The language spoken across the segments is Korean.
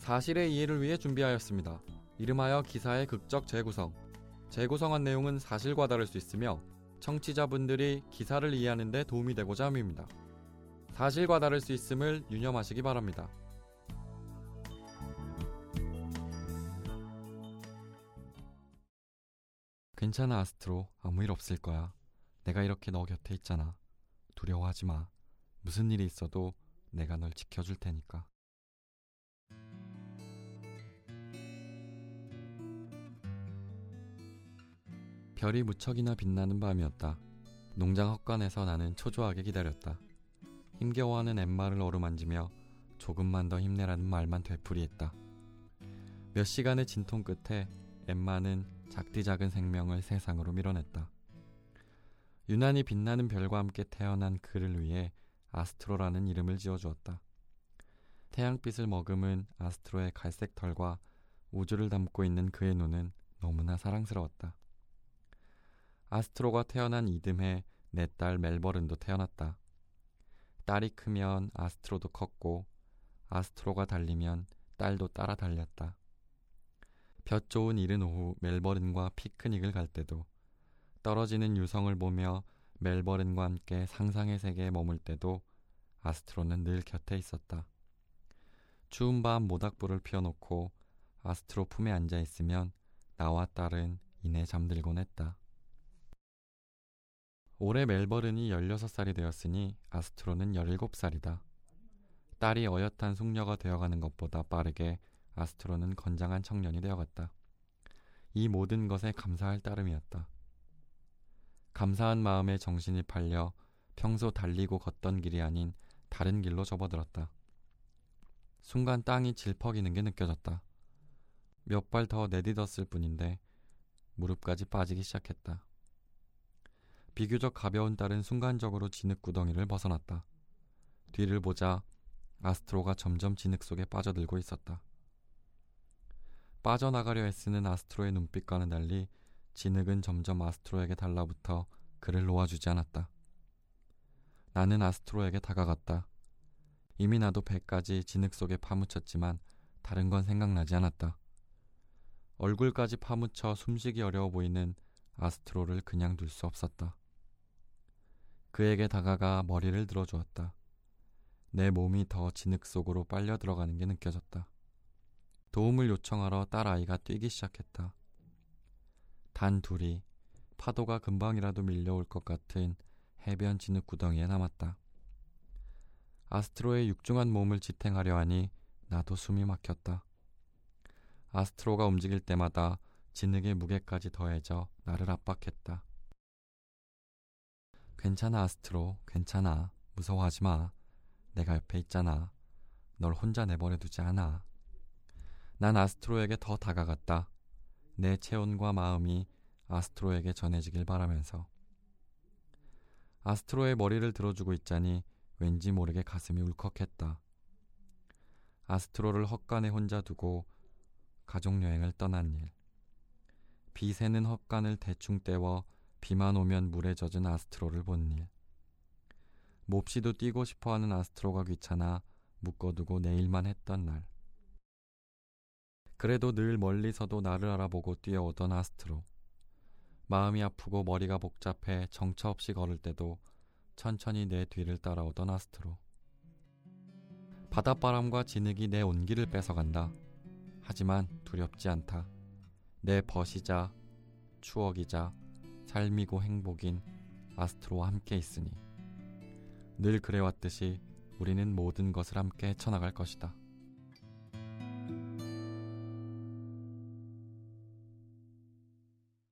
사실의 이해를 위해 준비하였습니다. 이름하여 기사의 극적 재구성. 재구성한 내용은 사실과 다를 수 있으며 청취자분들이 기사를 이해하는 데 도움이 되고자 함입니다. 사실과 다를 수 있음을 유념하시기 바랍니다. 괜찮아 아스트로 아무 일 없을 거야. 내가 이렇게 너 곁에 있잖아. 두려워하지 마. 무슨 일이 있어도 내가 널 지켜줄 테니까. 별이 무척이나 빛나는 밤이었다. 농장 헛간에서 나는 초조하게 기다렸다. 힘겨워하는 엠마를 어루만지며 조금만 더 힘내라는 말만 되풀이했다. 몇 시간의 진통 끝에 엠마는 작디 작은 생명을 세상으로 밀어냈다. 유난히 빛나는 별과 함께 태어난 그를 위해 아스트로라는 이름을 지어주었다. 태양빛을 머금은 아스트로의 갈색 털과 우주를 담고 있는 그의 눈은 너무나 사랑스러웠다. 아스트로가 태어난 이듬해 내 딸 멜버른도 태어났다. 딸이 크면 아스트로도 컸고 아스트로가 달리면 딸도 따라 달렸다. 볕 좋은 이른 오후 멜버른과 피크닉을 갈 때도 떨어지는 유성을 보며 멜버른과 함께 상상의 세계에 머물 때도 아스트로는 늘 곁에 있었다. 추운 밤 모닥불을 피워놓고 아스트로 품에 앉아 있으면 나와 딸은 이내 잠들곤 했다. 올해 멜버른이 16살이 되었으니 아스트로는 17살이다. 딸이 어엿한 숙녀가 되어가는 것보다 빠르게 아스트로는 건장한 청년이 되어갔다. 이 모든 것에 감사할 따름이었다. 감사한 마음에 정신이 팔려 평소 달리고 걷던 길이 아닌 다른 길로 접어들었다. 순간 땅이 질퍽이는 게 느껴졌다. 몇 발 더 내딛었을 뿐인데 무릎까지 빠지기 시작했다. 비교적 가벼운 딸은 순간적으로 진흙 구덩이를 벗어났다. 뒤를 보자 아스트로가 점점 진흙 속에 빠져들고 있었다. 빠져나가려 애쓰는 아스트로의 눈빛과는 달리 진흙은 점점 아스트로에게 달라붙어 그를 놓아주지 않았다. 나는 아스트로에게 다가갔다. 이미 나도 배까지 진흙 속에 파묻혔지만 다른 건 생각나지 않았다. 얼굴까지 파묻혀 숨쉬기 어려워 보이는 아스트로를 그냥 둘 수 없었다. 그에게 다가가 머리를 들어주었다. 내 몸이 더 진흙 속으로 빨려 들어가는 게 느껴졌다. 도움을 요청하러 딸아이가 뛰기 시작했다. 단 둘이 파도가 금방이라도 밀려올 것 같은 해변 진흙 구덩이에 남았다. 아스트로의 육중한 몸을 지탱하려 하니 나도 숨이 막혔다. 아스트로가 움직일 때마다 진흙의 무게까지 더해져 나를 압박했다. 괜찮아, 아스트로. 괜찮아. 무서워하지 마. 내가 옆에 있잖아. 널 혼자 내버려 두지 않아. 난 아스트로에게 더 다가갔다. 내 체온과 마음이 아스트로에게 전해지길 바라면서. 아스트로의 머리를 들어주고 있자니 왠지 모르게 가슴이 울컥했다. 아스트로를 헛간에 혼자 두고 가족여행을 떠난 일. 비 새는 헛간을 대충 떼워 비만 오면 물에 젖은 아스트로를 본 일. 몹시도 뛰고 싶어 하는 아스트로가 귀찮아 묶어두고 내일만 했던 날. 그래도 늘 멀리서도 나를 알아보고 뛰어오던 아스트로. 마음이 아프고 머리가 복잡해 정처 없이 걸을 때도 천천히 내 뒤를 따라오던 아스트로. 바닷바람과 진흙이 내 온기를 뺏어간다. 하지만 두렵지 않다. 내 벗이자 추억이자 삶이고 행복인 아스트로와 함께 있으니 늘 그래왔듯이 우리는 모든 것을 함께 헤쳐나갈 것이다.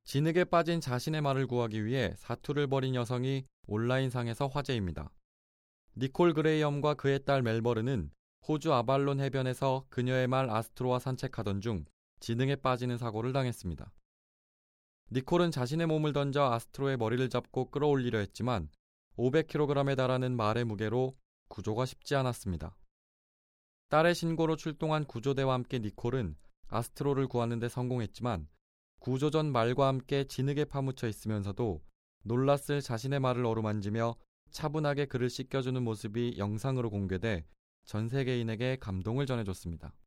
진흙에 빠진 자신의 말을 구하기 위해 사투를 벌인 여성이 온라인상에서 화제입니다. 니콜 그레이엄과 그의 딸 멜버르는 호주 아발론 해변에서 그녀의 말 아스트로와 산책하던 중 지능에 빠지는 사고를 당했습니다. 니콜은 자신의 몸을 던져 아스트로의 머리를 잡고 끌어올리려 했지만 500kg에 달하는 말의 무게로 구조가 쉽지 않았습니다. 딸의 신고로 출동한 구조대와 함께 니콜은 아스트로를 구하는 데 성공했지만 구조 전 말과 함께 진흙에 파묻혀 있으면서도 놀랐을 자신의 말을 어루만지며 차분하게 그를 씻겨주는 모습이 영상으로 공개돼 전 세계인에게 감동을 전해줬습니다.